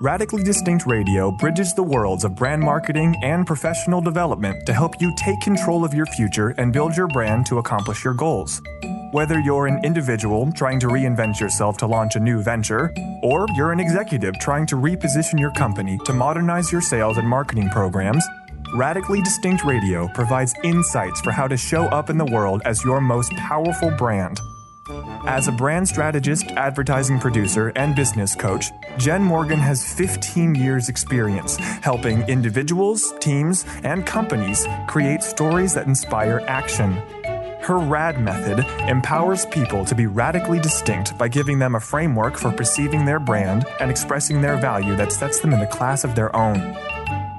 Radically Distinct Radio bridges the worlds of brand marketing and professional development to help you take control of your future and build your brand to accomplish your goals. Whether you're an individual trying to reinvent yourself to launch a new venture, or you're an executive trying to reposition your company to modernize your sales and marketing programs, Radically Distinct Radio provides insights for how to show up in the world as your most powerful brand. As a brand strategist, advertising producer, and business coach, Jen Morgan has 15 years' experience helping individuals, teams, and companies create stories that inspire action. Her RAD method empowers people to be radically distinct by giving them a framework for perceiving their brand and expressing their value that sets them in a class of their own.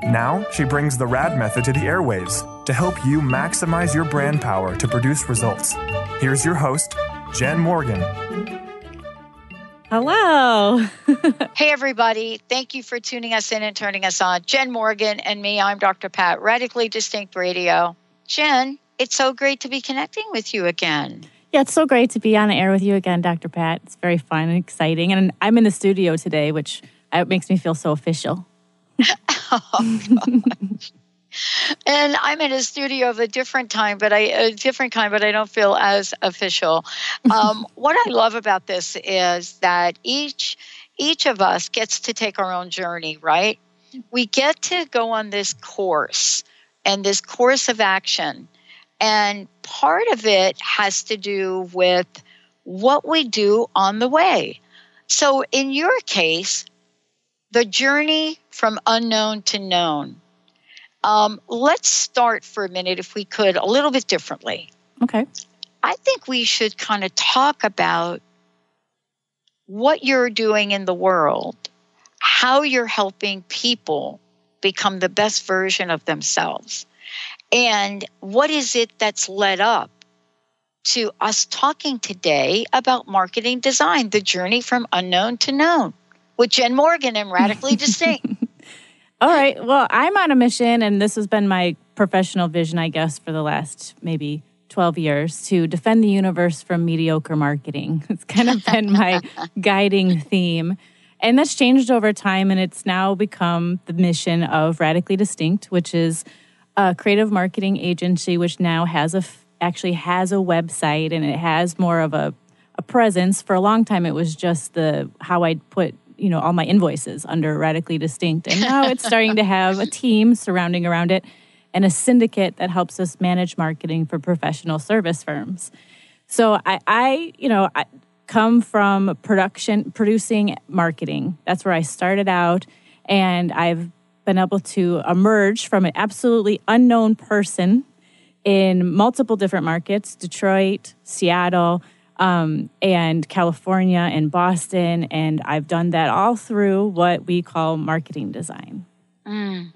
Now, she brings the RAD method to the airwaves to help you maximize your brand power to produce results. Here's your host, Jen Morgan. Hello. hey, everybody. Thank you for tuning us in and turning us on. Jen Morgan and me, I'm Dr. Pat, Radically Distinct Radio. Jen, it's so great to be connecting with you again. Yeah, it's so great to be on the air with you again, Dr. Pat. It's very fun and exciting. And I'm in the studio today, which uh, makes me feel so official. oh, and I'm in a studio of a different time, but I a different kind, but I don't feel as official. Um, what I love about this is that each each of us gets to take our own journey, right? We get to go on this course and this course of action, and part of it has to do with what we do on the way. So, in your case, the journey from unknown to known um, let's start for a minute, if we could, a little bit differently. Okay. I think we should kind of talk about what you're doing in the world, how you're helping people become the best version of themselves, and what is it that's led up to us talking today about marketing design, the journey from unknown to known with Jen Morgan and Radically Distinct. All right. Well, I'm on a mission, and this has been my professional vision, I guess, for the last maybe 12 years to defend the universe from mediocre marketing. It's kind of been my guiding theme. And that's changed over time, and it's now become the mission of Radically Distinct, which is a creative marketing agency, which now has a actually has a website and it has more of a, a presence. For a long time, it was just the how I put you know all my invoices under radically distinct. And now it's starting to have a team surrounding around it and a syndicate that helps us manage marketing for professional service firms. So i, I you know I come from production producing marketing. That's where i started out. And i've been able to emerge from an absolutely unknown person in multiple different markets detroit seattle um, and California and Boston. And I've done that all through what we call marketing design. Mm.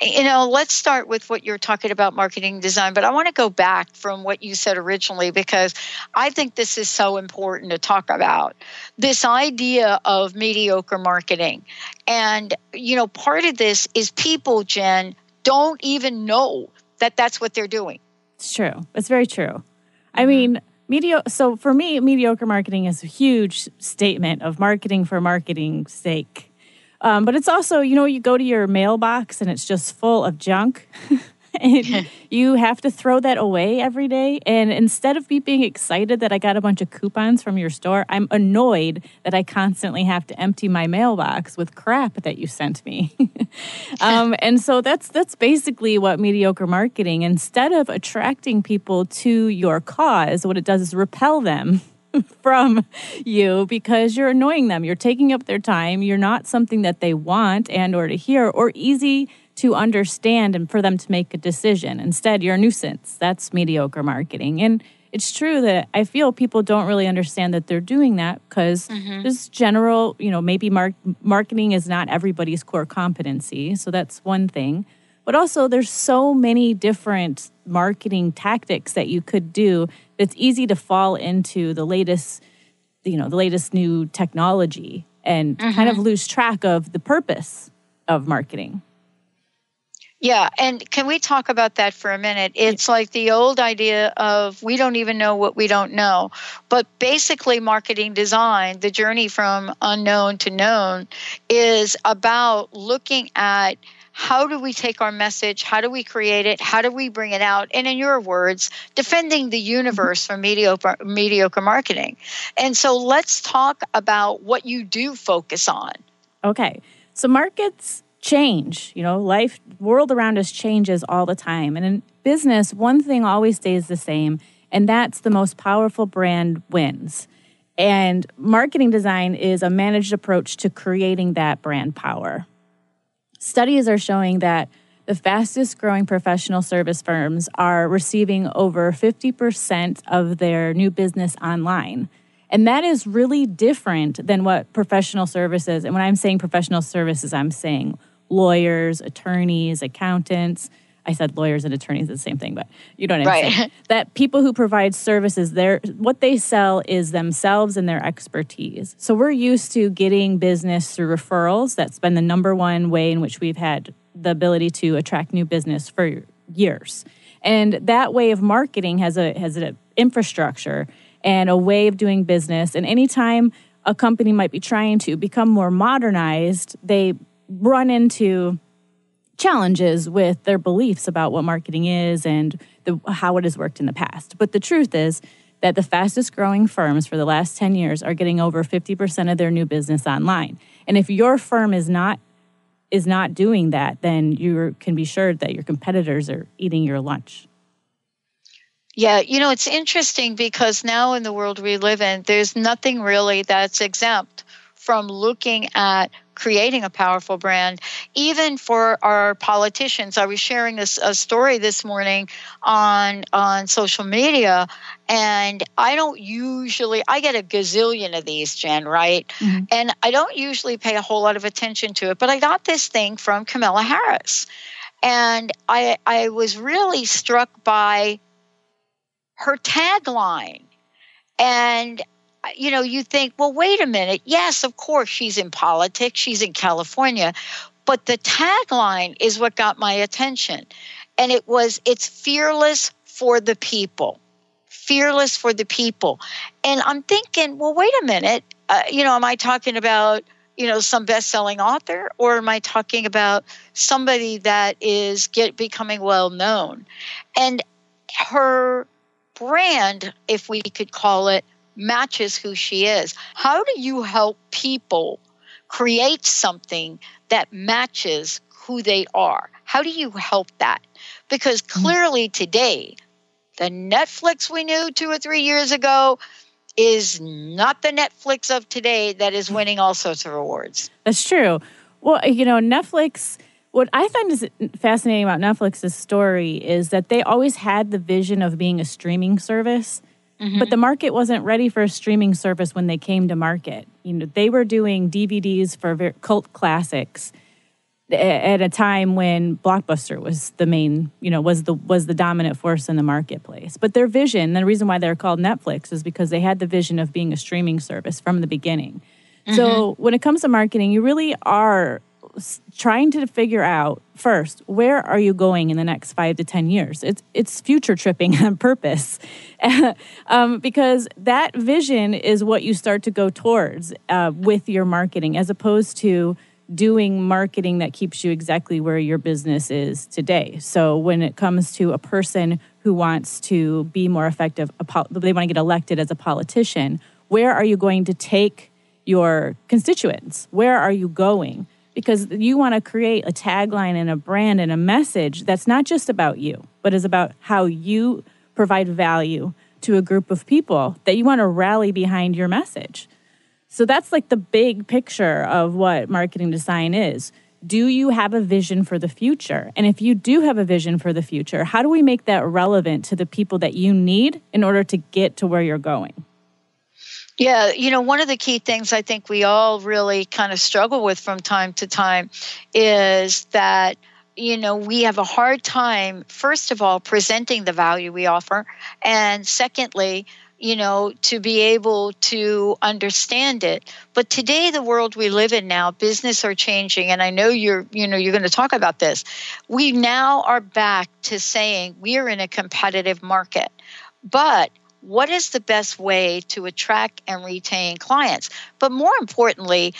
You know, let's start with what you're talking about marketing design, but I want to go back from what you said originally because I think this is so important to talk about. This idea of mediocre marketing. And, you know, part of this is people, Jen, don't even know that that's what they're doing. It's true. It's very true. I mean, Mediocre. So for me, mediocre marketing is a huge statement of marketing for marketing's sake. Um, but it's also, you know, you go to your mailbox and it's just full of junk. and you have to throw that away every day. And instead of me being excited that I got a bunch of coupons from your store, I'm annoyed that I constantly have to empty my mailbox with crap that you sent me. um, and so that's that's basically what mediocre marketing. Instead of attracting people to your cause, what it does is repel them from you because you're annoying them. You're taking up their time. You're not something that they want and or to hear or easy to understand and for them to make a decision. Instead, you're a nuisance. That's mediocre marketing. And it's true that I feel people don't really understand that they're doing that because mm-hmm. there's general, you know, maybe mar- marketing is not everybody's core competency. So that's one thing. But also, there's so many different marketing tactics that you could do. It's easy to fall into the latest, you know, the latest new technology and mm-hmm. kind of lose track of the purpose of marketing. Yeah, and can we talk about that for a minute? It's like the old idea of we don't even know what we don't know. But basically, marketing design, the journey from unknown to known, is about looking at how do we take our message? How do we create it? How do we bring it out? And in your words, defending the universe from mediocre, mediocre marketing. And so let's talk about what you do focus on. Okay. So markets change. You know, life, world around us changes all the time. And in business, one thing always stays the same, and that's the most powerful brand wins. And marketing design is a managed approach to creating that brand power. Studies are showing that the fastest growing professional service firms are receiving over 50% of their new business online. And that is really different than what professional services, and when I'm saying professional services, I'm saying lawyers, attorneys, accountants. I said lawyers and attorneys are the same thing, but you know what I'm right. saying. That people who provide services, their what they sell is themselves and their expertise. So we're used to getting business through referrals. That's been the number one way in which we've had the ability to attract new business for years. And that way of marketing has a has an infrastructure and a way of doing business. And anytime a company might be trying to become more modernized, they run into challenges with their beliefs about what marketing is and the, how it has worked in the past. But the truth is that the fastest growing firms for the last 10 years are getting over 50% of their new business online. And if your firm is not is not doing that, then you can be sure that your competitors are eating your lunch. Yeah, you know, it's interesting because now in the world we live in, there's nothing really that's exempt from looking at creating a powerful brand, even for our politicians. I was sharing this a story this morning on on social media, and I don't usually I get a gazillion of these, Jen, right? Mm-hmm. And I don't usually pay a whole lot of attention to it, but I got this thing from Kamala Harris. And I I was really struck by her tagline. And you know, you think, well, wait a minute. Yes, of course, she's in politics, she's in California. But the tagline is what got my attention. And it was, it's fearless for the people. Fearless for the people. And I'm thinking, well, wait a minute. Uh, you know, am I talking about, you know, some best selling author or am I talking about somebody that is get becoming well known? And her brand, if we could call it, matches who she is. How do you help people create something that matches who they are? How do you help that? Because mm. clearly today, the Netflix we knew two or three years ago is not the Netflix of today that is winning all sorts of awards. That's true. Well, you know, Netflix, what I find is fascinating about Netflix's story is that they always had the vision of being a streaming service. Mm-hmm. But the market wasn't ready for a streaming service when they came to market. You know, they were doing DVDs for cult classics at a time when Blockbuster was the main, you know, was the was the dominant force in the marketplace. But their vision, the reason why they're called Netflix is because they had the vision of being a streaming service from the beginning. Mm-hmm. So when it comes to marketing, you really are trying to figure out first where are you going in the next five to ten years? It's it's future tripping on purpose. Um, because that vision is what you start to go towards uh, with your marketing as opposed to doing marketing that keeps you exactly where your business is today. So when it comes to a person who wants to be more effective they want to get elected as a politician where are you going to take your constituents? Where are you going because you want to create a tagline and a brand and a message that's not just about you, but is about how you provide value to a group of people that you want to rally behind your message. So that's like the big picture of what marketing design is. do you have a vision for the future? And if you do have a vision for the future, how do we make that relevant to the people that you need in order to get to where you're going? Yeah, you know, one of the key things I think we all really kind of struggle with from time to time is that you know, we have a hard time, first of all, presenting the value we offer. And secondly, you know, to be able to understand it. But today, the world we live in now, business are changing, and I know you're, you know, you're going to talk about this. We now are back to saying we are in a competitive market, but what is the best way to attract and retain clients? But more importantly,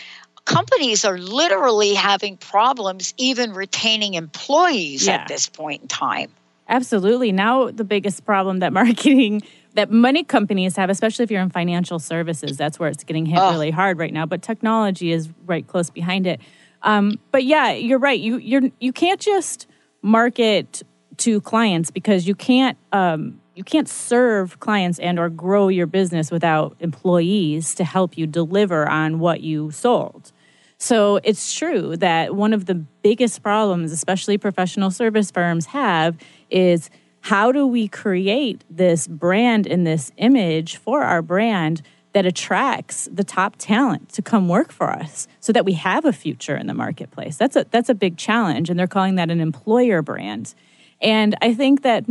companies are literally having problems even retaining employees yeah. at this point in time. Absolutely. Now, the biggest problem that marketing, that many companies have, especially if you're in financial services, that's where it's getting hit oh. really hard right now. But technology is right close behind it. Um, but yeah, you're right. You you're you can't just market to clients because you can't um, you can't serve clients and or grow your business without employees to help you deliver on what you sold. So it's true that one of the biggest problems, especially professional service firms have, is how do we create this brand and this image for our brand that attracts the top talent to come work for us so that we have a future in the marketplace? That's a that's a big challenge and they're calling that an employer brand. And I think that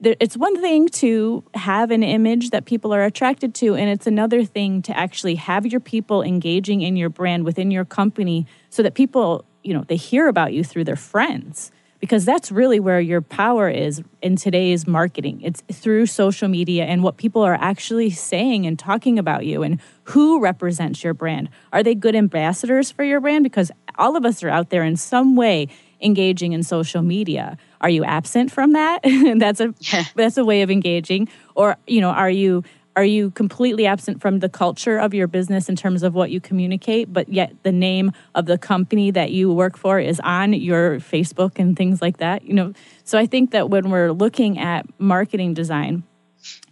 it's one thing to have an image that people are attracted to, and it's another thing to actually have your people engaging in your brand within your company so that people, you know, they hear about you through their friends. Because that's really where your power is in today's marketing. It's through social media and what people are actually saying and talking about you and who represents your brand. Are they good ambassadors for your brand? Because all of us are out there in some way engaging in social media. Are you absent from that? That's a yeah. that's a way of engaging. Or you know are you are you completely absent from the culture of your business in terms of what you communicate but yet the name of the company that you work for is on your facebook and things like that? You know so i think that when we're looking at marketing design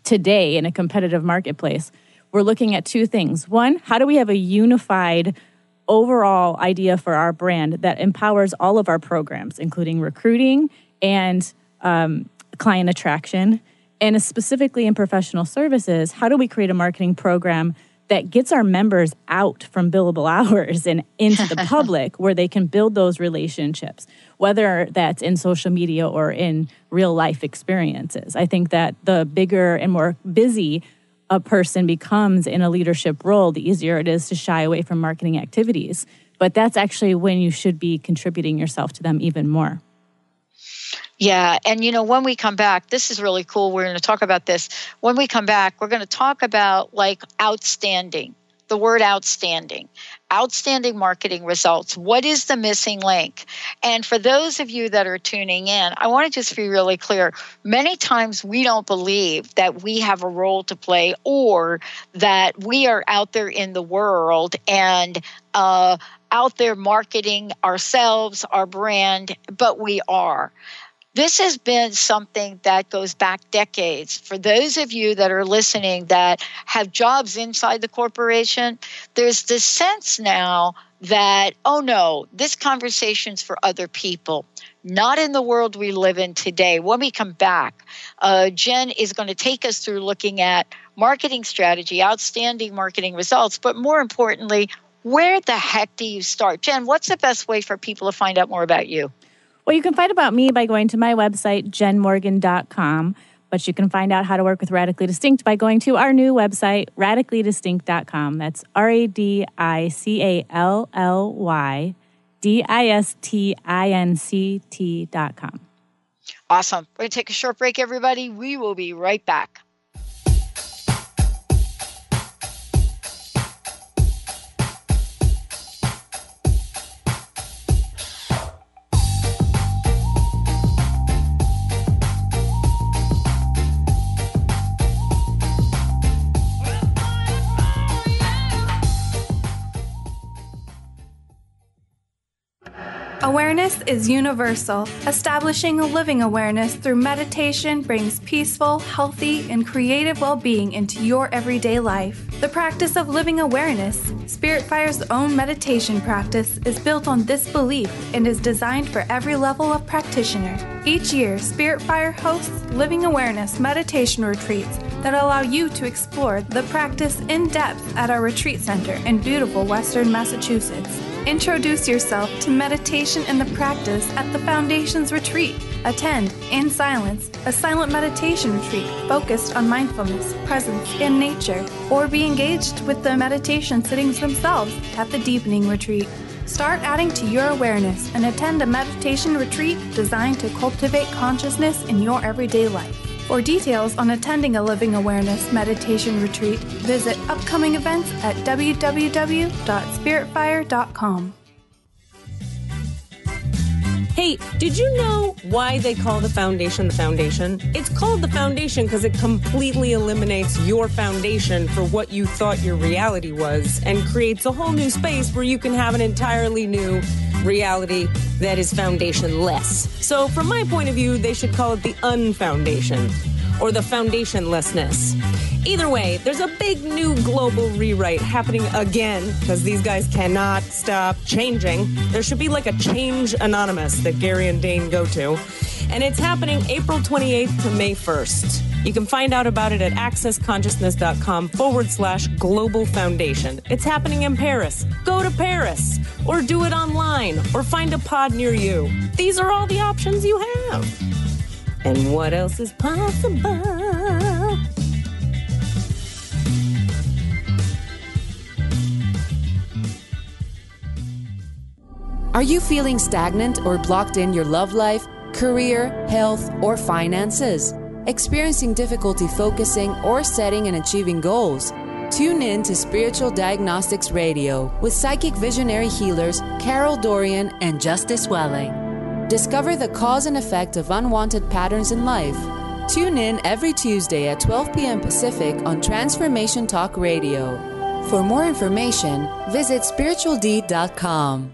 today in a competitive marketplace we're looking at two things. One how do we have a unified overall idea for our brand that empowers all of our programs, including recruiting and um, client attraction. And specifically in professional services, how do we create a marketing program that gets our members out from billable hours and into the public where they can build those relationships, whether that's in social media or in real life experiences? I think that the bigger and more busy a person becomes in a leadership role, the easier it is to shy away from marketing activities. But that's actually when you should be contributing yourself to them even more. Yeah, and you know, when we come back, this is really cool. We're going to talk about this. When we come back, we're going to talk about like outstanding the word outstanding, outstanding marketing results. What is the missing link? And for those of you that are tuning in, I want to just be really clear. Many times we don't believe that we have a role to play or that we are out there in the world and uh, out there marketing ourselves, our brand, but we are. This has been something that goes back decades. For those of you that are listening that have jobs inside the corporation, there's this sense now that, oh no, this conversation's for other people, not in the world we live in today. When we come back, uh, Jen is going to take us through looking at marketing strategy, outstanding marketing results, but more importantly, where the heck do you start? Jen, what's the best way for people to find out more about you? Well, you can find about me by going to my website, jenmorgan.com. But you can find out how to work with Radically Distinct by going to our new website, radicallydistinct.com. That's R A D I C A L L Y D I S T I N C T.com. Awesome. We're going to take a short break, everybody. We will be right back. Is universal. Establishing a living awareness through meditation brings peaceful, healthy, and creative well being into your everyday life. The practice of living awareness, Spirit Fire's own meditation practice, is built on this belief and is designed for every level of practitioner. Each year, Spirit Fire hosts living awareness meditation retreats that allow you to explore the practice in depth at our retreat center in beautiful Western Massachusetts. Introduce yourself to meditation and the practice at the Foundation's retreat. Attend, in silence, a silent meditation retreat focused on mindfulness, presence, and nature, or be engaged with the meditation sittings themselves at the Deepening Retreat. Start adding to your awareness and attend a meditation retreat designed to cultivate consciousness in your everyday life. For details on attending a Living Awareness meditation retreat, visit upcoming events at www.spiritfire.com. Hey, did you know why they call the foundation the foundation? It's called the foundation because it completely eliminates your foundation for what you thought your reality was and creates a whole new space where you can have an entirely new reality that is foundationless. So, from my point of view, they should call it the unfoundation or the foundationlessness. Either way, there's a big new global rewrite happening again because these guys cannot stop changing. There should be like a change anonymous that Gary and Dane go to. And it's happening April 28th to May 1st. You can find out about it at accessconsciousness.com forward slash global foundation. It's happening in Paris. Go to Paris or do it online or find a pod near you. These are all the options you have. And what else is possible? Are you feeling stagnant or blocked in your love life, career, health, or finances? Experiencing difficulty focusing or setting and achieving goals? Tune in to Spiritual Diagnostics Radio with psychic visionary healers Carol Dorian and Justice Welling. Discover the cause and effect of unwanted patterns in life. Tune in every Tuesday at 12 p.m. Pacific on Transformation Talk Radio. For more information, visit spiritualdeed.com.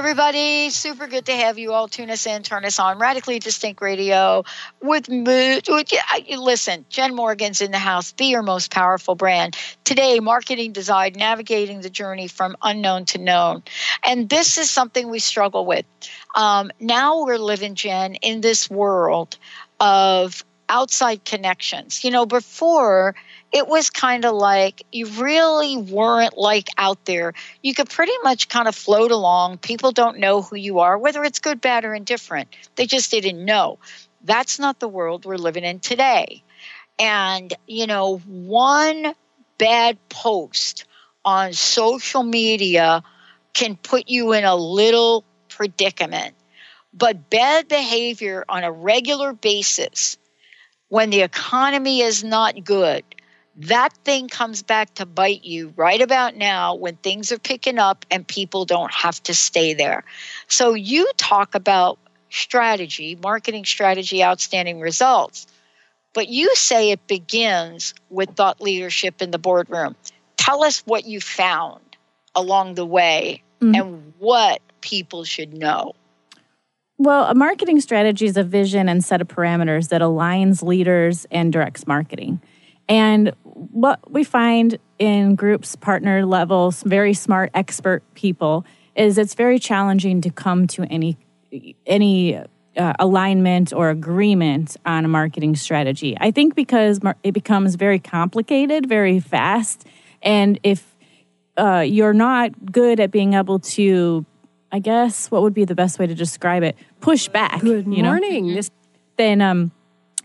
Everybody. Super good to have you all tune us in, turn us on. Radically Distinct Radio with, with yeah, listen, Jen Morgan's in the house, be your most powerful brand. Today, marketing design, navigating the journey from unknown to known. And this is something we struggle with. Um, now we're living, Jen, in this world of outside connections. You know, before it was kind of like you really weren't like out there. You could pretty much kind of float along. People don't know who you are, whether it's good, bad, or indifferent. They just didn't know. That's not the world we're living in today. And, you know, one bad post on social media can put you in a little predicament. But bad behavior on a regular basis, when the economy is not good, that thing comes back to bite you right about now when things are picking up and people don't have to stay there. So you talk about strategy, marketing strategy, outstanding results, but you say it begins with thought leadership in the boardroom. Tell us what you found along the way mm-hmm. and what people should know. Well, a marketing strategy is a vision and set of parameters that aligns leaders and directs marketing. And what we find in groups, partner levels, very smart expert people, is it's very challenging to come to any any uh, alignment or agreement on a marketing strategy. I think because mar- it becomes very complicated very fast, and if uh, you're not good at being able to, I guess, what would be the best way to describe it? Push back. Good you know? Then um,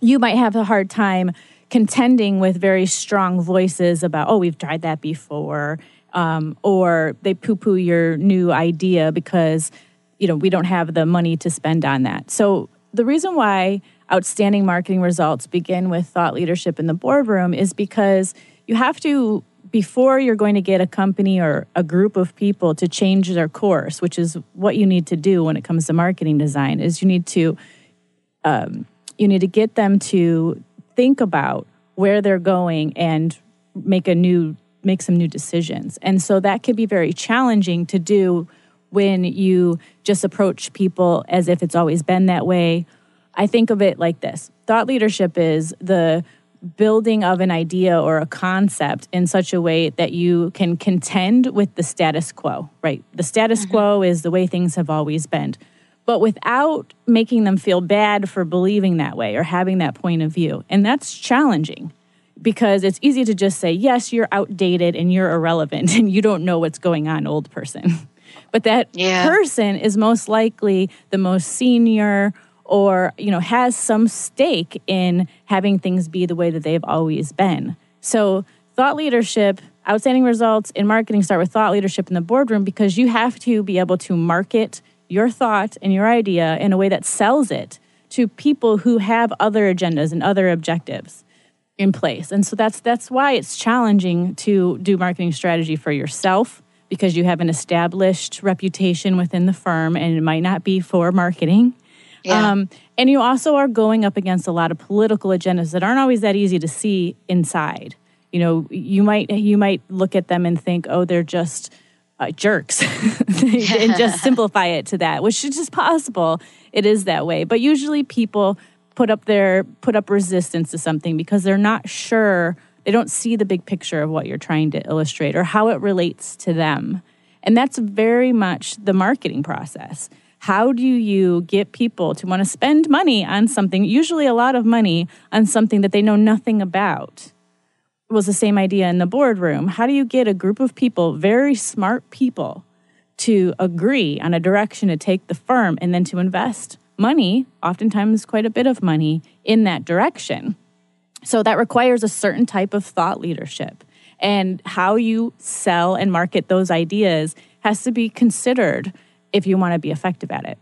you might have a hard time contending with very strong voices about, oh, we've tried that before, um, or they poo-poo your new idea because you know we don't have the money to spend on that. So the reason why outstanding marketing results begin with thought leadership in the boardroom is because you have to before you're going to get a company or a group of people to change their course which is what you need to do when it comes to marketing design is you need to um, you need to get them to think about where they're going and make a new make some new decisions. And so that could be very challenging to do when you just approach people as if it's always been that way. I think of it like this. Thought leadership is the building of an idea or a concept in such a way that you can contend with the status quo right? The status mm-hmm. quo is the way things have always been but without making them feel bad for believing that way or having that point of view. And that's challenging because it's easy to just say, yes, you're outdated and you're irrelevant and you don't know what's going on, old person. But that Yeah. person is most likely the most senior or, you know, has some stake in having things be the way that they've always been. So thought leadership, outstanding results in marketing start with thought leadership in the boardroom because you have to be able to market your thought and your idea in a way that sells it to people who have other agendas and other objectives in place. And so that's that's why it's challenging to do marketing strategy for yourself because you have an established reputation within the firm and it might not be for marketing. Yeah. Um, and you also are going up against a lot of political agendas that aren't always that easy to see inside. You know, you might you might look at them and think, oh, they're just uh, jerks, and just simplify it to that, which is just possible. It is that way, but usually people put up their put up resistance to something because they're not sure. They don't see the big picture of what you're trying to illustrate or how it relates to them. And that's very much the marketing process. How do you get people to want to spend money on something, usually a lot of money, on something that they know nothing about? Was the same idea in the boardroom. How do you get a group of people, very smart people, to agree on a direction to take the firm and then to invest money, oftentimes quite a bit of money, in that direction? So that requires a certain type of thought leadership. And how you sell and market those ideas has to be considered if you want to be effective at it.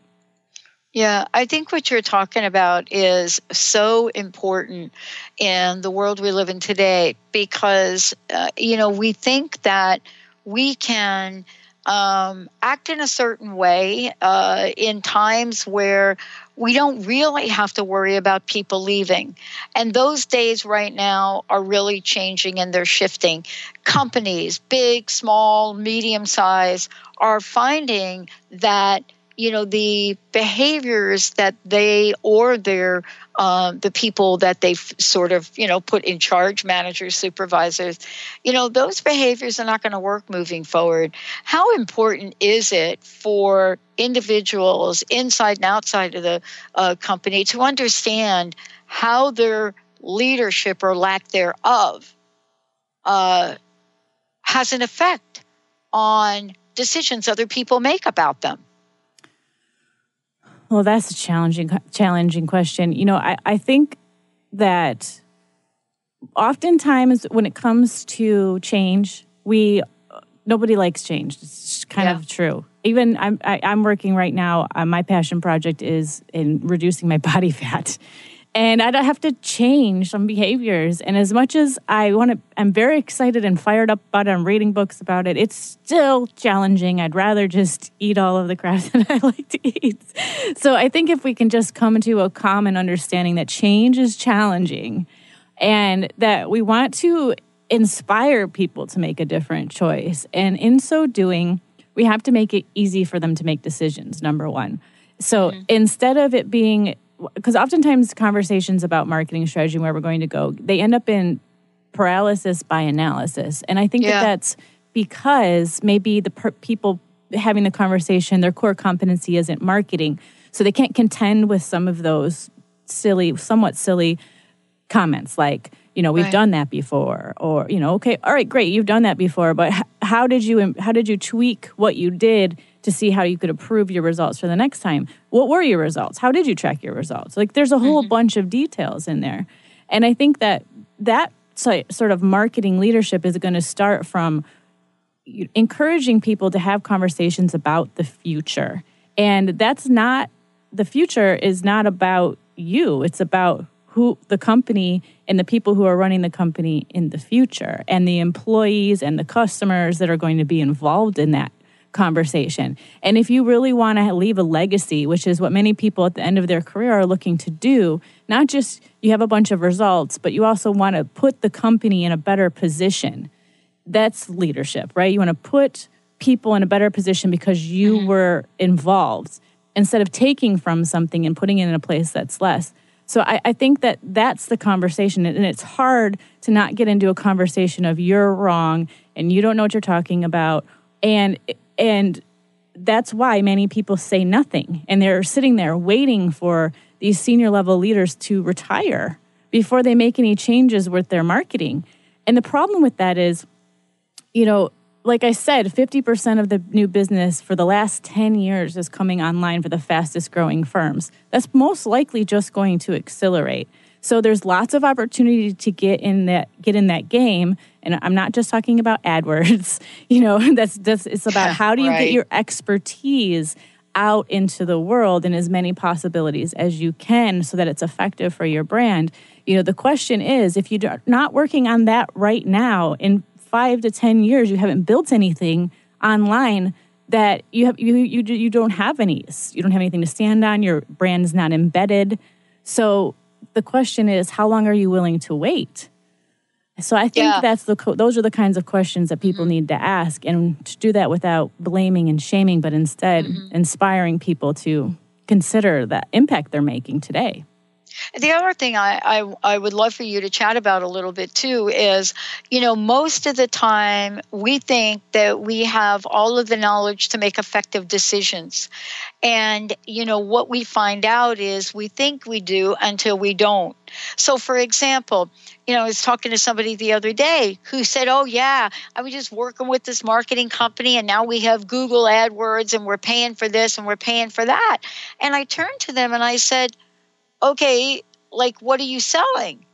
Yeah, I think what you're talking about is so important in the world we live in today because, uh, you know, we think that we can um, act in a certain way uh, in times where we don't really have to worry about people leaving. And those days right now are really changing and they're shifting. Companies, big, small, medium size, are finding that you know the behaviors that they or their um, the people that they've sort of you know put in charge managers supervisors you know those behaviors are not going to work moving forward. How important is it for individuals inside and outside of the uh, company to understand how their leadership or lack thereof uh, has an effect on decisions other people make about them Well, that's a challenging challenging question. You know, I, I think that oftentimes when it comes to change, we nobody likes change. It's kind Yeah. of true. Even I'm I, I'm working right now. Uh, my passion project is in reducing my body fat, and I don't have to change some behaviors. And as much as I want to, I'm very excited and fired up about it. I'm reading books about it. It's still challenging. I'd rather just eat all of the crap that I like to eat. So I think if we can just come to a common understanding that change is challenging, and that we want to inspire people to make a different choice, and in so doing, we have to make it easy for them to make decisions. Number one. So mm-hmm. instead of it being because oftentimes conversations about marketing strategy and where we're going to go, they end up in paralysis by analysis. And I think Yeah. that that's because maybe the per- people having the conversation, their core competency isn't marketing. So they can't contend with some of those silly, somewhat silly comments like, you know, we've Right. done that before, or you know, okay, all right, great, you've done that before, but how did you how did you tweak what you did to see how you could improve your results for the next time? What were your results? How did you track your results? Like, there's a whole mm-hmm. bunch of details in there, and I think that that sort of marketing leadership is going to start from encouraging people to have conversations about the future. And that's not the future is not about you. It's about who the company and the people who are running the company in the future and the employees and the customers that are going to be involved in that conversation. And if you really want to leave a legacy, which is what many people at the end of their career are looking to do, not just you have a bunch of results, but you also want to put the company in a better position that's leadership, right? You want to put people in a better position because you mm-hmm. were involved instead of taking from something and putting it in a place that's less. So I, I think that that's the conversation, and it's hard to not get into a conversation of you're wrong and you don't know what you're talking about, and and that's why many people say nothing and they're sitting there waiting for these senior level leaders to retire before they make any changes with their marketing. And the problem with that is you know, like I said, 50% of the new business for the last 10 years is coming online for the fastest growing firms. That's most likely just going to accelerate. So there's lots of opportunity to get in that get in that game. And I'm not just talking about AdWords. You know, that's that's it's about how do you Right. get your expertise out into the world in as many possibilities as you can so that it's effective for your brand. You know, the question is if you're not working on that right now, in five to 10 years, you haven't built anything online that you have you you you don't have any you don't have anything to stand on your brand is not embedded so the question is how long are you willing to wait? So i think Yeah. that's the co- those are the kinds of questions that people mm-hmm. need to ask and to do that without blaming and shaming but instead mm-hmm. inspiring people to consider the impact they're making today The other thing I, I, I would love for you to chat about a little bit too is, you know, most of the time we think that we have all of the knowledge to make effective decisions. And, you know, what we find out is we think we do until we don't. So, for example, you know, I was talking to somebody the other day who said, Oh, yeah, I was just working with this marketing company and now we have Google AdWords and we're paying for this and we're paying for that. And I turned to them and I said, okay, like, what are you selling?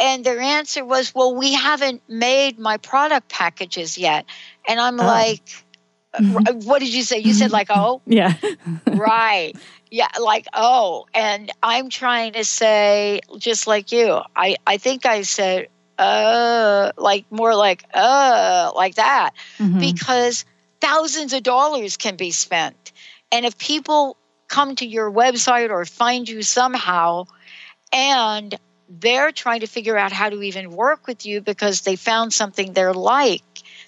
And their answer was, well, we haven't made my product packages yet. And I'm like, "R- what did you say? You said, like, oh, yeah right. Yeah, like, oh. And I'm trying to say, just like you, I, I think I said, uh, like, more like, uh, like that Mhm. because thousands of dollars can be spent. And if people come to your website or find you somehow and they're trying to figure out how to even work with you because they found something they're like,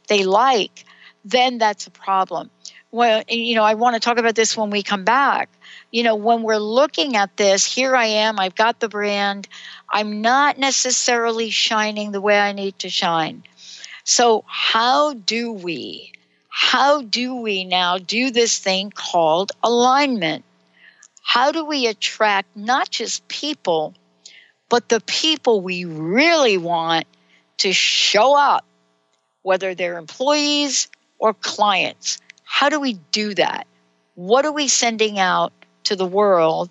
they like, then that's a problem. Well, you know, I want to talk about this when we come back. You know, when we're looking at this, here I am, I've got the brand. I'm not necessarily shining the way I need to shine. So, how do we, how do we now do this thing called alignment? How do we attract not just people, but the people we really want to show up, whether they're employees or clients? How do we do that? What are we sending out to the world?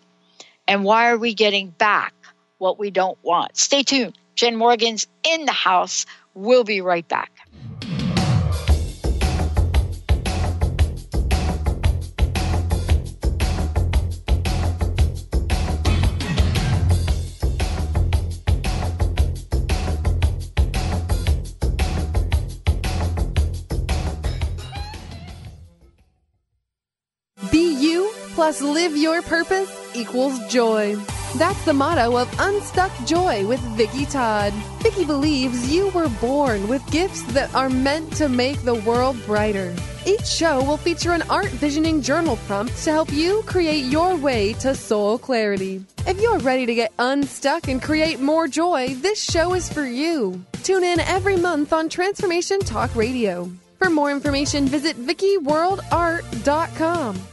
And why are we getting back what we don't want? Stay tuned. Jen Morgan's in the house. We'll be right back. Live your purpose equals joy. That's the motto of Unstuck Joy with Vicky Todd. Vicky believes you were born with gifts that are meant to make the world brighter. Each show will feature an art visioning journal prompt to help you create your way to soul clarity. If you're ready to get unstuck and create more joy, this show is for you. Tune in every month on Transformation Talk Radio. For more information, visit VickyWorldArt.com.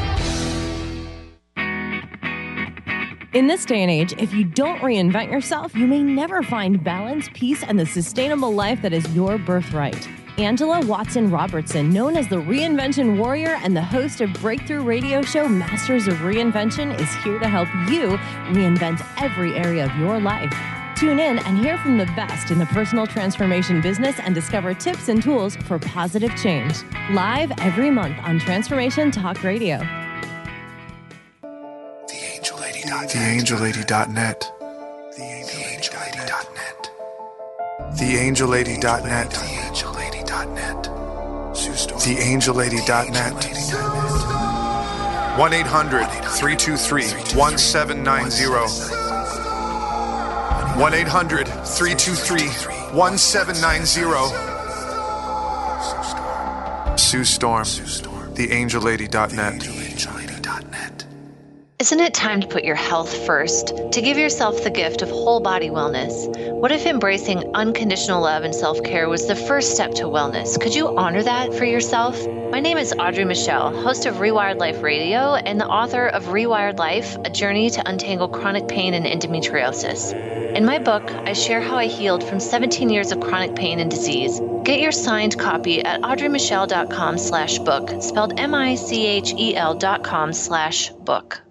In this day and age, if you don't reinvent yourself, you may never find balance, peace, and the sustainable life that is your birthright. Angela Watson Robertson, known as the Reinvention Warrior and the host of breakthrough radio show Masters of Reinvention, is here to help you reinvent every area of your life. Tune in and hear from the best in the personal transformation business and discover tips and tools for positive change. Live every month on Transformation Talk Radio. TheAngelLady.net. TheAngelLady.net. TheAngelLady.net. TheAngelLady.net. TheAngelLady.net. 1 800 323 1790. 1 800 323 1790. Sue Storm. TheAngelLady.net. Isn't it time to put your health first? To give yourself the gift of whole body wellness? What if embracing unconditional love and self care was the first step to wellness? Could you honor that for yourself? My name is Audrey Michelle, host of Rewired Life Radio and the author of Rewired Life A Journey to Untangle Chronic Pain and Endometriosis. In my book, I share how I healed from 17 years of chronic pain and disease. Get your signed copy at audreymichelle.com slash book, spelled M-I-C-H-E-L dot com slash book.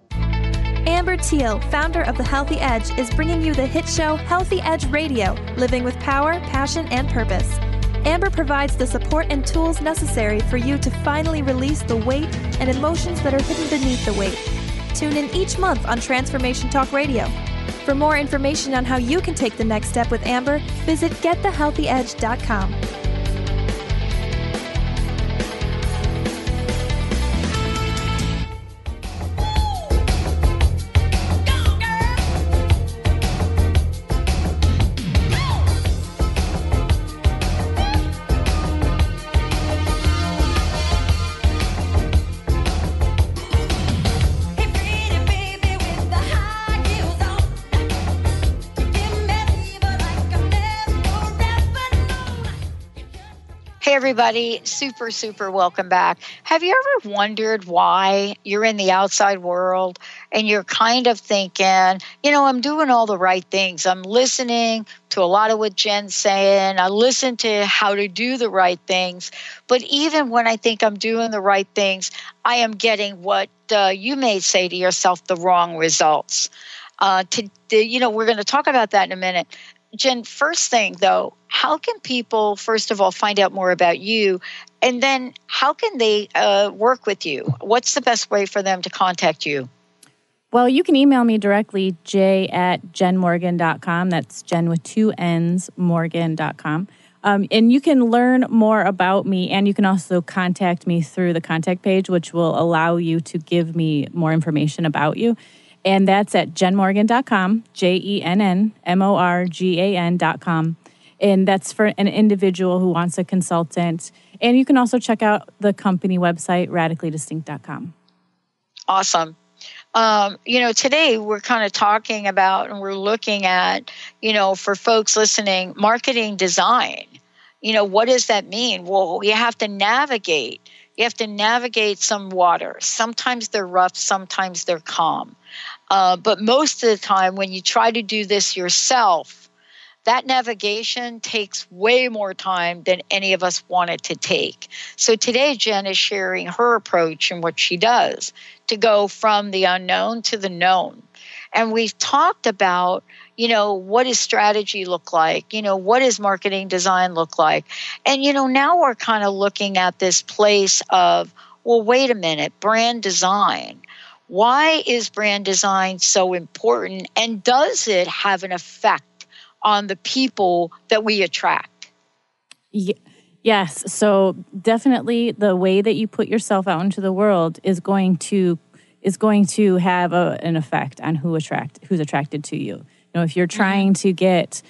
Amber Teal, founder of The Healthy Edge, is bringing you the hit show Healthy Edge Radio, living with power, passion, and purpose. Amber provides the support and tools necessary for you to finally release the weight and emotions that are hidden beneath the weight. Tune in each month on Transformation Talk Radio. For more information on how you can take the next step with Amber, visit getthehealthyedge.com. everybody, super, super welcome back. Have you ever wondered why you're in the outside world and you're kind of thinking, you know, I'm doing all the right things. I'm listening to a lot of what Jenn's saying. I listen to how to do the right things. But even when I think I'm doing the right things, I am getting what uh, you may say to yourself the wrong results. Uh, to, you know, we're going to talk about that in a minute. Jenn, first thing though, how can people, first of all, find out more about you? And then how can they uh, work with you? What's the best way for them to contact you? Well, you can email me directly, j at jennmorgan.com. That's jenn with two N's, morgan.com. Um, and you can learn more about me, and you can also contact me through the contact page, which will allow you to give me more information about you. And that's at jennmorgan.com, J E N N M O R G A N.com. And that's for an individual who wants a consultant. And you can also check out the company website, radicallydistinct.com. Awesome. Um, you know, today we're kind of talking about and we're looking at, you know, for folks listening, marketing design. You know, what does that mean? Well, you have to navigate. You have to navigate some water. Sometimes they're rough, sometimes they're calm. Uh, but most of the time, when you try to do this yourself, that navigation takes way more time than any of us want it to take. So today, Jenn is sharing her approach and what she does to go from the unknown to the known. And we've talked about, you know, what does strategy look like? You know, what does marketing design look like? And, you know, now we're kind of looking at this place of, well, wait a minute, brand design. Why is brand design so important? And does it have an effect on the people that we attract? Yes. So definitely the way that you put yourself out into the world is going to is going to have a, an effect on who attract who's attracted to you. Know, if you're trying to get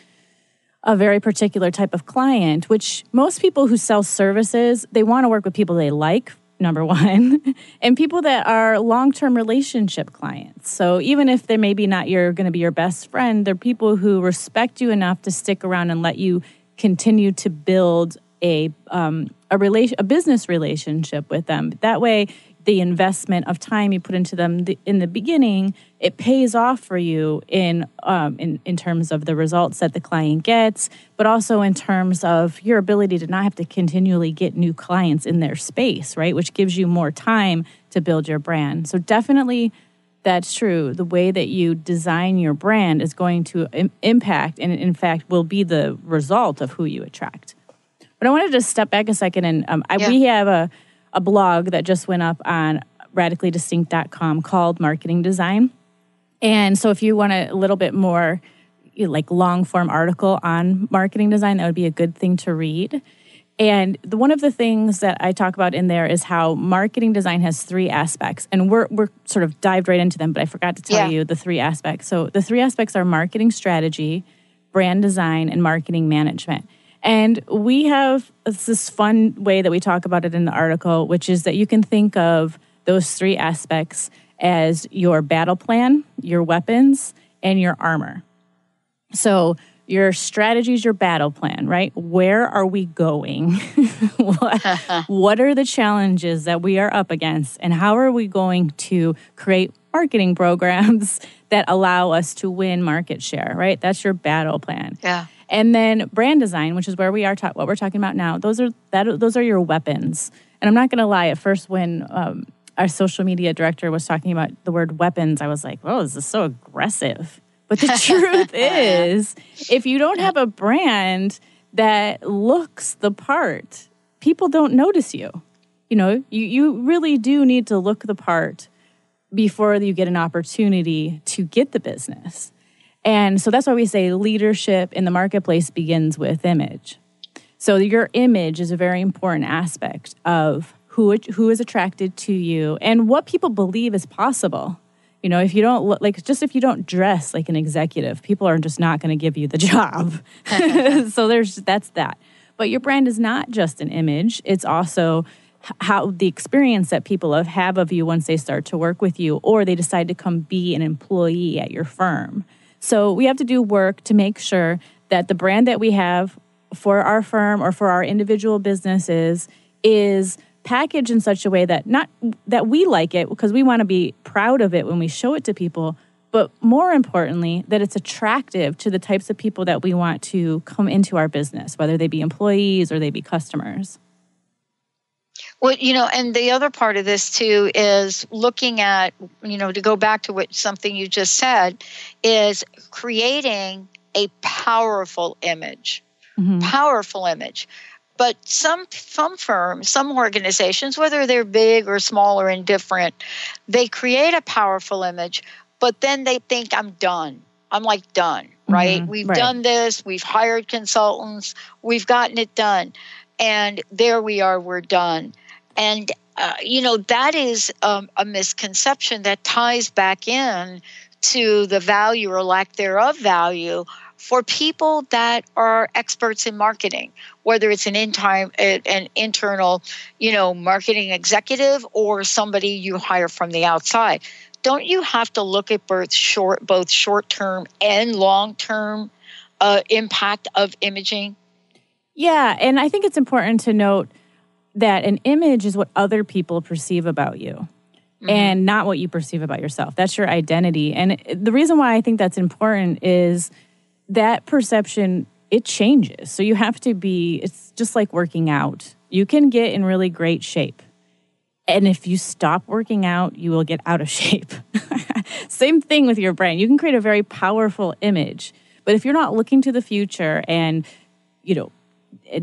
a very particular type of client, which most people who sell services, they want to work with people they like, number one, and people that are long term relationship clients. So even if they're maybe not you're going to be your best friend, they're people who respect you enough to stick around and let you continue to build a um, a relation a business relationship with them. That way, the investment of time you put into them in the beginning, it pays off for you in, um, in in terms of the results that the client gets, but also in terms of your ability to not have to continually get new clients in their space, right? Which gives you more time to build your brand. So definitely. That's true. The way that you design your brand is going to Im- impact and, in fact, will be the result of who you attract. But I wanted to step back a second and um, I, we have a a blog that just went up on radicallydistinct.com called Marketing Design. And so if you want a little bit more like long form article on marketing design, that would be a good thing to read. And the, one of the things that I talk about in there is how marketing design has three aspects. And we're, we're sort of dived right into them, but I forgot to tell yeah. you the three aspects. So the three aspects are marketing strategy, brand design, and marketing management. And we have this fun way that we talk about it in the article, which is that you can think of those three aspects as your battle plan, your weapons, and your armor. So, your strategy is your battle plan, right? Where are we going? what, what are the challenges that we are up against? And how are we going to create marketing programs that allow us to win market share, right? That's your battle plan. Yeah. And then brand design, which is where we are ta- what we're talking about now. Those are that those are your weapons. And I'm not going to lie. At first, when um, our social media director was talking about the word weapons, I was like, "Oh, this is so aggressive." But the truth is, if you don't have a brand that looks the part, people don't notice you. You know, you, you really do need to look the part before you get an opportunity to get the business. And so that's why we say leadership in the marketplace begins with image. So your image is a very important aspect of who who is attracted to you and what people believe is possible. You know, if you don't look like just if you don't dress like an executive, people are just not going to give you the job. so there's that's that. But your brand is not just an image; it's also how the experience that people have, have of you once they start to work with you, or they decide to come be an employee at your firm. So we have to do work to make sure that the brand that we have for our firm or for our individual businesses is packaged in such a way that not that we like it because we want to be proud of it when we show it to people but more importantly that it's attractive to the types of people that we want to come into our business whether they be employees or they be customers well, you know, and the other part of this too is looking at, you know, to go back to what something you just said, is creating a powerful image. Mm-hmm. Powerful image. But some some firms, some organizations, whether they're big or small or indifferent, they create a powerful image, but then they think I'm done. I'm like done, right? Mm-hmm. We've right. done this, we've hired consultants, we've gotten it done. And there we are, we're done. And, uh, you know, that is um, a misconception that ties back in to the value or lack thereof value for people that are experts in marketing, whether it's an in time an internal, you know, marketing executive or somebody you hire from the outside. Don't you have to look at both short both short term and long term uh, impact of imaging? Yeah, and I think it's important to note that an image is what other people perceive about you. Mm-hmm. And not what you perceive about yourself. That's your identity. And the reason why I think that's important is that perception it changes. So you have to be it's just like working out. You can get in really great shape. And if you stop working out, you will get out of shape. Same thing with your brain. You can create a very powerful image, but if you're not looking to the future and you know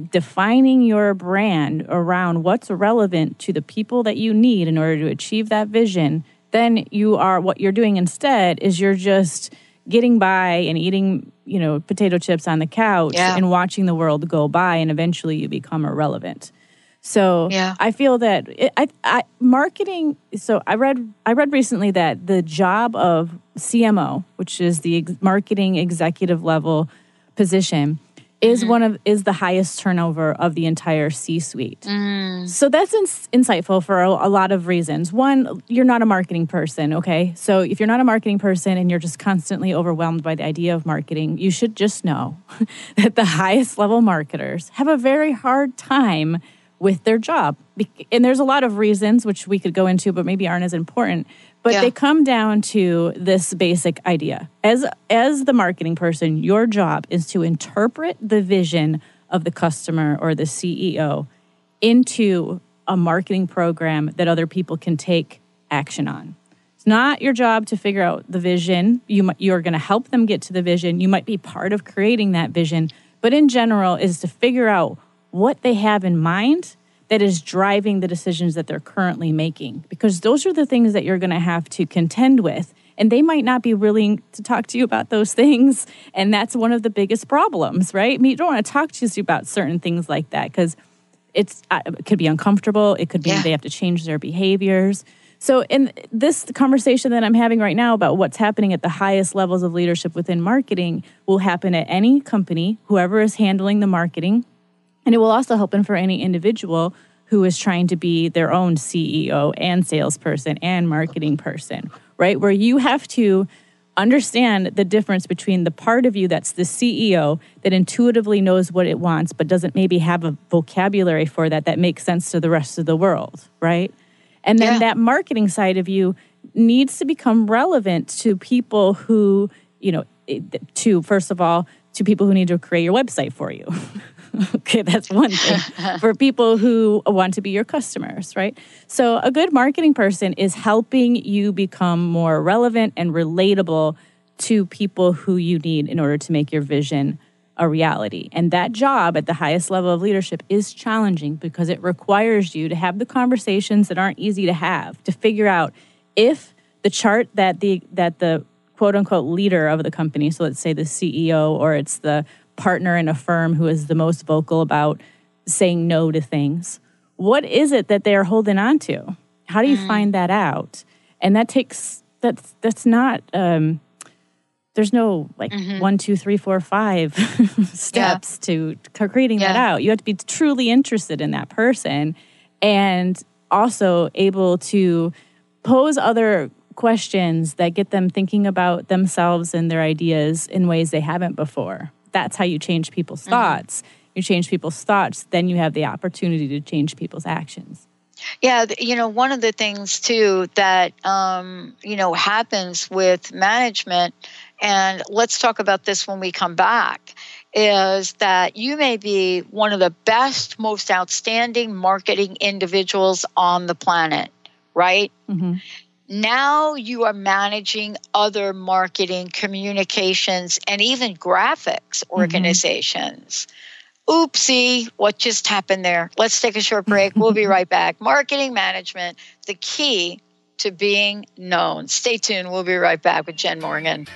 defining your brand around what's relevant to the people that you need in order to achieve that vision, then you are what you're doing instead is you're just getting by and eating, you know, potato chips on the couch yeah. and watching the world go by and eventually you become irrelevant. So yeah. I feel that it, I, I, marketing. So I read I read recently that the job of CMO, which is the ex- marketing executive level position, is mm-hmm. one of is the highest turnover of the entire C-suite. Mm. So that's ins- insightful for a, a, lot of reasons. One, you're not a marketing person, okay? So if you're not a marketing person and you're just constantly overwhelmed by the idea of marketing, you should just know that the highest level marketers have a very hard time with their job. And there's a lot of reasons which we could go into but maybe aren't as important but yeah. they come down to this basic idea. As as the marketing person your job is to interpret the vision of the customer or the ceo into a marketing program that other people can take action on. It's not your job to figure out the vision. You you're going to help them get to the vision. You might be part of creating that vision. But in general is to figure out what they have in mind that is driving the decisions that they're currently making. Because those are the things that you're going to have to contend with. And they might not be willing to talk to you about those things. And that's one of the biggest problems right? You don't want to talk to you about certain things like that. Because it's uh, it could be uncomfortable. It could be yeah. they have to change their behaviors. So in this conversation that i'm having right now about what's happening at the highest levels of leadership within marketing will happen at any company whoever is handling the marketing and it will also help them for any individual who is trying to be their own CEO and salesperson and marketing person, right? Where you have to understand the difference between the part of you that's the CEO that intuitively knows what it wants, but doesn't maybe have a vocabulary for that that makes sense to the rest of the world, right? And then yeah. that marketing side of you needs to become relevant to people who, you know, to first of all, to people who need to create your website for you. okay, that's one thing for people who want to be your customers, right? So, a good marketing person is helping you become more relevant and relatable to people who you need in order to make your vision a reality. And that job at the highest level of leadership is challenging because it requires you to have the conversations that aren't easy to have, to figure out if the chart that the that the quote unquote leader of the company, so let's say the CEO or it's the partner in a firm who is the most vocal about saying no to things. What is it that they are holding on to? How do you mm. find that out? And that takes that's that's not um, there's no like mm-hmm. one, two, three, four, five steps yeah. to, to creating yeah. that out. You have to be truly interested in that person and also able to pose other questions that get them thinking about themselves and their ideas in ways they haven't before that's how you change people's mm-hmm. thoughts. You change people's thoughts, then you have the opportunity to change people's actions. Yeah, you know, one of the things too that um, you know happens with management, and let's talk about this when we come back, is that you may be one of the best, most outstanding marketing individuals on the planet, right? Mm-hmm. Now you are managing other marketing, communications, and even graphics mm-hmm. organizations. Mm-hmm. Oopsie, what just happened there? Let's take a short break. We'll be right back. Marketing management, the key to being known. Stay tuned. We'll be right back with Jenn Morgan.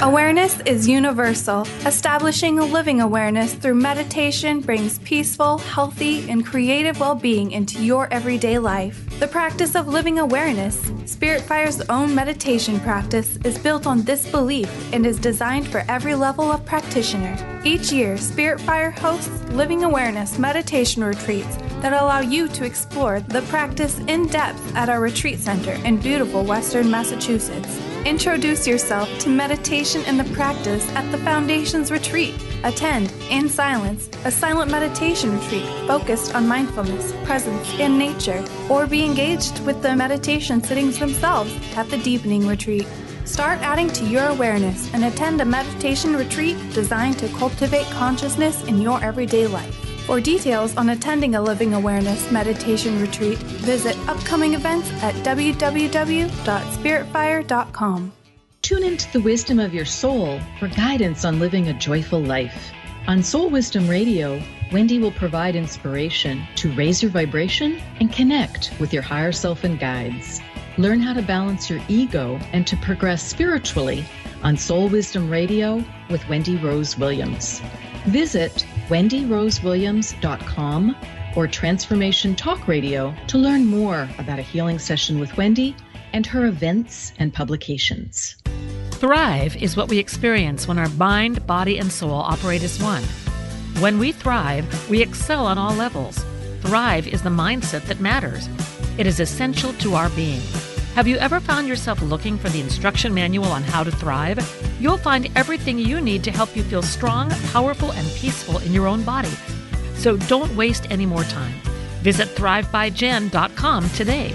Awareness is universal. Establishing a living awareness through meditation brings peaceful, healthy, and creative well being into your everyday life. The practice of living awareness, Spirit Fire's own meditation practice, is built on this belief and is designed for every level of practitioner. Each year, Spirit Fire hosts living awareness meditation retreats that allow you to explore the practice in depth at our retreat center in beautiful Western Massachusetts. Introduce yourself to meditation and the practice at the Foundation's retreat. Attend, in silence, a silent meditation retreat focused on mindfulness, presence, and nature, or be engaged with the meditation sittings themselves at the Deepening Retreat. Start adding to your awareness and attend a meditation retreat designed to cultivate consciousness in your everyday life. For details on attending a Living Awareness meditation retreat, visit upcoming events at www.spiritfire.com. Tune into the wisdom of your soul for guidance on living a joyful life. On Soul Wisdom Radio, Wendy will provide inspiration to raise your vibration and connect with your higher self and guides. Learn how to balance your ego and to progress spiritually on Soul Wisdom Radio with Wendy Rose Williams. Visit wendyrosewilliams.com or Transformation Talk Radio to learn more about a healing session with Wendy and her events and publications. Thrive is what we experience when our mind, body, and soul operate as one. When we thrive, we excel on all levels. Thrive is the mindset that matters. It is essential to our being. Have you ever found yourself looking for the instruction manual on how to thrive? You'll find everything you need to help you feel strong, powerful, and peaceful in your own body. So don't waste any more time. Visit thrivebyjen.com today.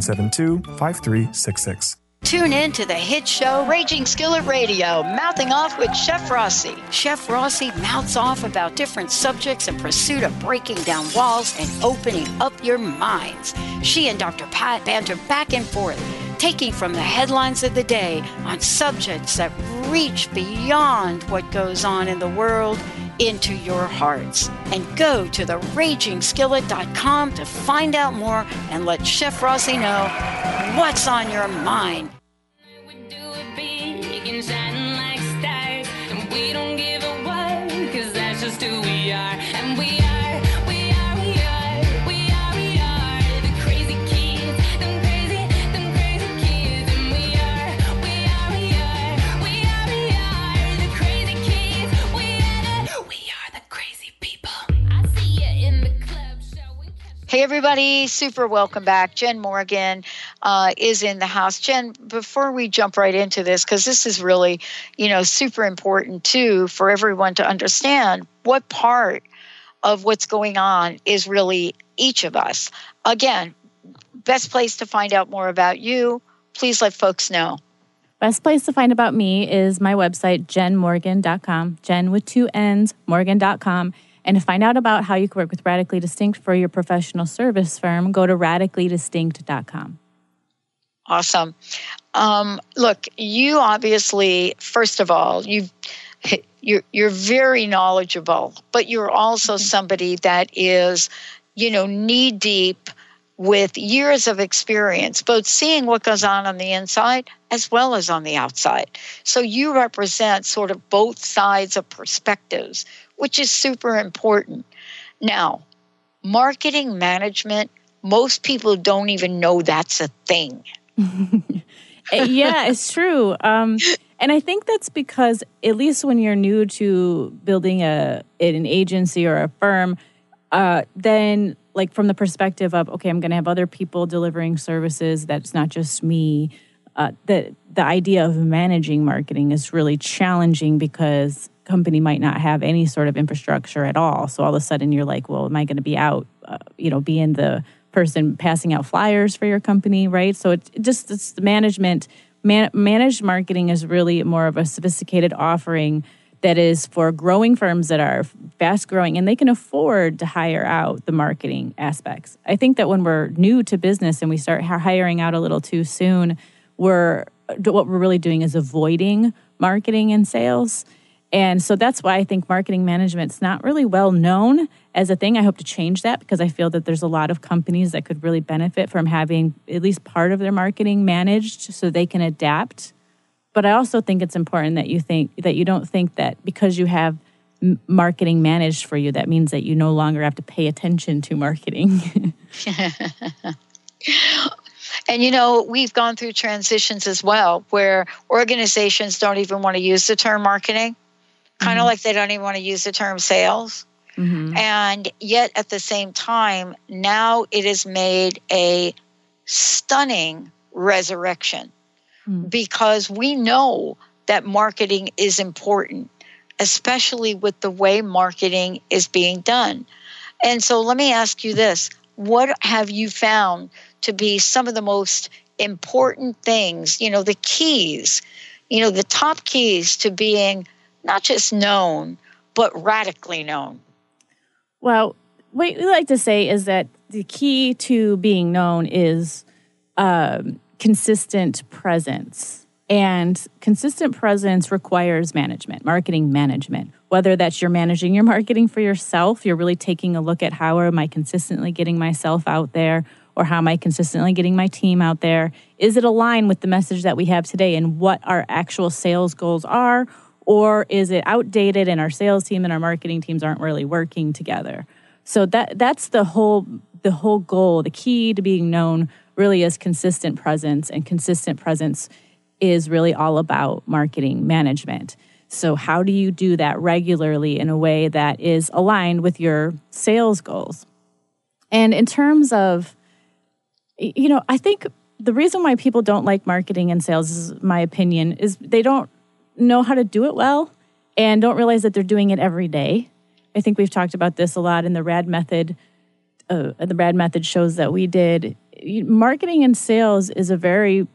972 5366. Tune in to the hit show Raging Skillet Radio, mouthing off with Chef Rossi. Chef Rossi mouths off about different subjects in pursuit of breaking down walls and opening up your minds. She and Dr. Pat banter back and forth, taking from the headlines of the day on subjects that reach beyond what goes on in the world into your hearts. And go to the ragingskillet.com to find out more and let Chef Rossi know what's on your mind. Hey, everybody, super welcome back. Jenn Morgan uh, is in the house. Jenn, before we jump right into this, because this is really, you know, super important too for everyone to understand what part of what's going on is really each of us. Again, best place to find out more about you, please let folks know. Best place to find about me is my website, jennmorgan.com, jenn with two N's, morgan.com. And to find out about how you can work with Radically Distinct for your professional service firm, go to radicallydistinct.com. Awesome. Um, look, you obviously, first of all, you've you're you're very knowledgeable, but you're also somebody that is, you know, knee deep with years of experience, both seeing what goes on on the inside as well as on the outside. So you represent sort of both sides of perspectives, which is super important. Now, marketing management, most people don't even know that's a thing. yeah, it's true. Um, and I think that's because, at least when you're new to building a an agency or a firm, uh, then like from the perspective of okay, I'm going to have other people delivering services. That's not just me. Uh, the the idea of managing marketing is really challenging because company might not have any sort of infrastructure at all. So all of a sudden you're like, well, am I going to be out, uh, you know, being the person passing out flyers for your company, right? So it, it just it's the management. Man, managed marketing is really more of a sophisticated offering that is for growing firms that are fast growing and they can afford to hire out the marketing aspects. I think that when we're new to business and we start hiring out a little too soon, we're what we're really doing is avoiding marketing and sales. And so that's why I think marketing management's not really well known as a thing. I hope to change that because I feel that there's a lot of companies that could really benefit from having at least part of their marketing managed so they can adapt. But I also think it's important that you think that you don't think that because you have marketing managed for you that means that you no longer have to pay attention to marketing. And you know, we've gone through transitions as well where organizations don't even want to use the term marketing, kind of Mhm. like they don't even want to use the term sales. Mhm. And yet at the same time, now it has made a stunning resurrection because we know that marketing is important, especially with the way marketing is being done. And so let me ask you this what have you found to be some of the most important things, you know, the keys, you know, the top keys to being not just known, but radically known? Well, what we like to say is that the key to being known is um, consistent presence. And consistent presence requires management, marketing management. Whether that's you're managing your marketing for yourself, you're really taking a look at how am I consistently getting myself out there, or how am I consistently getting my team out there? Is it aligned with the message that we have today and what our actual sales goals are? Or is it outdated and our sales team and our marketing teams aren't really working together? So that that's the whole the whole goal. The key to being known really is consistent presence, and consistent presence is really all about marketing management. So how do you do that regularly in a way that is aligned with your sales goals? And in terms of you know, I think the reason why people don't like marketing and sales is my opinion is they don't know how to do it well and don't realize that they're doing it every day. I think we've talked about this a lot in the RAD method. Uh, the RAD method shows that we did. Marketing and sales is a very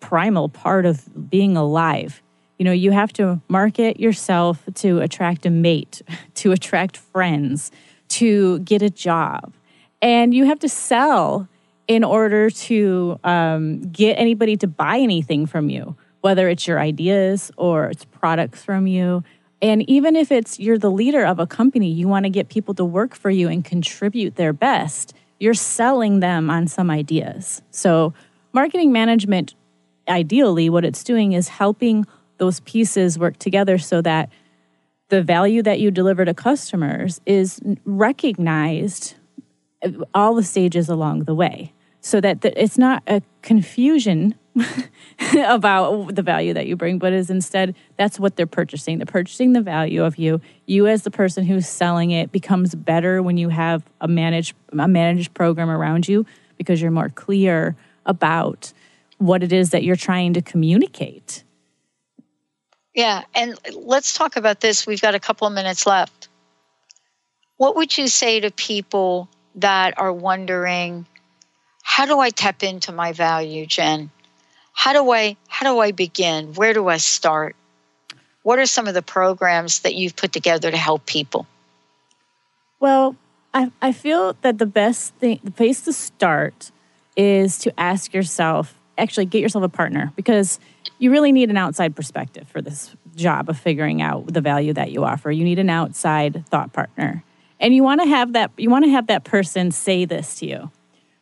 primal part of being alive. You know, you have to market yourself to attract a mate, to attract friends, to get a job. And you have to sell in order to um, get anybody to buy anything from you, whether it's your ideas or it's products from you. And even if it's you're the leader of a company, you want to get people to work for you and contribute their best, you're selling them on some ideas. So, marketing management, ideally, what it's doing is helping those pieces work together so that the value that you deliver to customers is recognized uh, all the stages along the way so that the, it's not a confusion about the value that you bring, but is instead that's what they're purchasing. They're purchasing the value of you. You as the person who's selling it becomes better when you have a managed a managed program around you because you're more clear about what it is that you're trying to communicate. Yeah, and let's talk about this. We've got a couple of minutes left. What would you say to people that are wondering, how do I tap into my value, Jenn? How do I how do I begin? Where do I start? What are some of the programs that you've put together to help people? Well, I, I feel that the best thing, the place to start is to ask yourself, actually get yourself a partner because you really need an outside perspective for this job of figuring out the value that you offer. You need an outside thought partner. And you want to have that you want to have that person say this to you.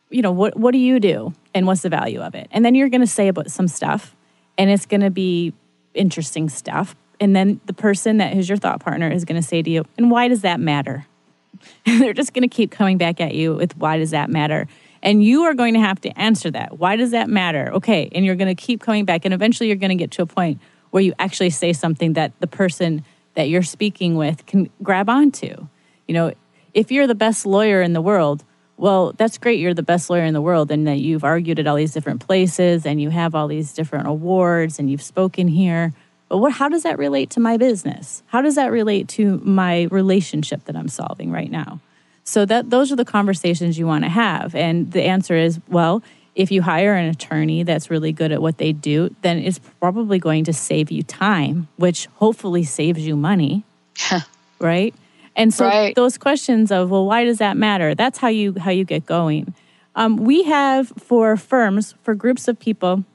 You know, what what do you do and what's the value of it? And then you're going to say about some stuff and it's going to be interesting stuff. And then the person that is your thought partner is going to say to you, "And why does that matter?" They're just going to keep coming back at you with why does that matter? And you are going to have to answer that. Why does that matter? Okay. And you're going to keep coming back. And eventually you're going to get to a point where you actually say something that the person that you're speaking with can grab onto. You know, if you're the best lawyer in the world, well, that's great. You're the best lawyer in the world and that you've argued at all these different places and you have all these different awards and you've spoken here. But what, how does that relate to my business? How does that relate to my relationship that I'm solving right now? So that those are the conversations you want to have. And the answer is, well, if you hire an attorney that's really good at what they do, then it's probably going to save you time, which hopefully saves you money. right? And so right. those questions of, well, why does that matter? That's how you how you get going. Um, we have for firms, for groups of people,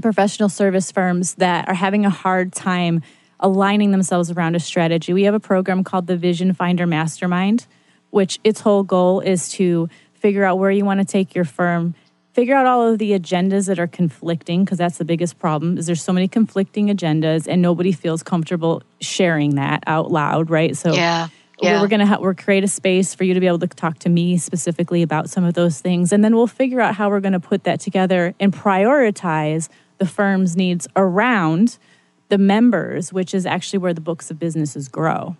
professional service firms that are having a hard time aligning themselves around a strategy. We have a program called the Vision Finder Mastermind, which its whole goal is to figure out where you want to take your firm figure out all of the agendas that are conflicting because that's the biggest problem is there's so many conflicting agendas and nobody feels comfortable sharing that out loud right so yeah yeah. we're going to ha- we're create a space for you to be able to talk to me specifically about some of those things and then we'll figure out how we're going to put that together and prioritize the firm's needs around the members which is actually where the books of businesses grow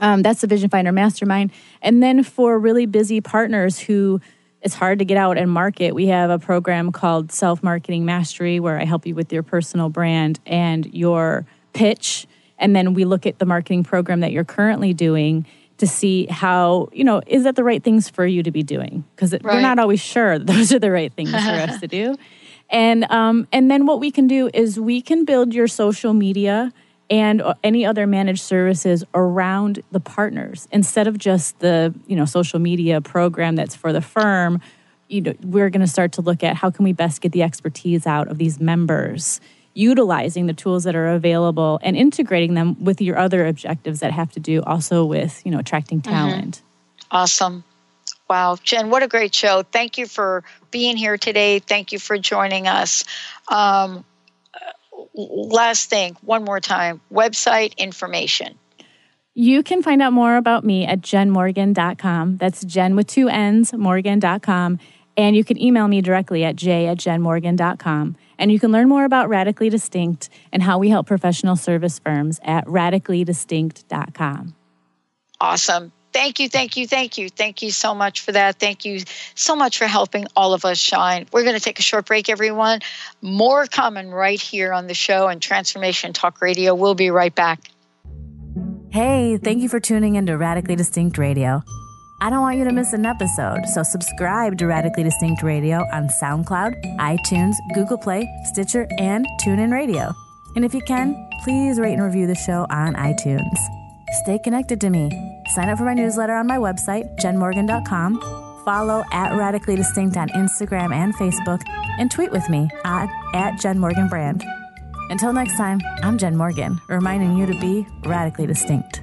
um, that's the vision finder mastermind and then for really busy partners who it's hard to get out and market. We have a program called Self Marketing Mastery where I help you with your personal brand and your pitch. And then we look at the marketing program that you're currently doing to see how, you know, is that the right things for you to be doing? Because we're not always sure those are the right things for us to do. And um, and then what we can do is we can build your social media and uh, any other managed services around the partners instead of just the you know social media program that's for the firm. You know, we're going to start to look at how can we best get the expertise out of these members, utilizing the tools that are available and integrating them with your other objectives that have to do also with you know attracting talent. Awesome. Wow. Jenn, what a great show. Thank you for being here today. Thank you for joining us. Um, last thing, one more time website information. You can find out more about me at jennmorgan.com. That's Jenn with two N's, morgan.com. And you can email me directly at j at jennmorgan.com. And you can learn more about Radically Distinct and how we help professional service firms at radicallydistinct.com. Awesome. Thank you, thank you, thank you. Thank you so much for that. Thank you so much for helping all of us shine. We're going to take a short break, everyone. More coming right here on the show and Transformation Talk Radio. We'll be right back. Hey, thank you for tuning into Radically Distinct Radio. I don't want you to miss an episode, so subscribe to Radically Distinct Radio on SoundCloud, iTunes, Google Play, Stitcher, and TuneIn Radio. And if you can, please rate and review the show on iTunes. Stay connected to me. Sign up for my newsletter on my website, jennmorgan.com. Follow at Radically Distinct on Instagram and Facebook, and tweet with me at, at Jenn Morgan Brand. Until next time, I'm Jenn Morgan, reminding you to be radically distinct.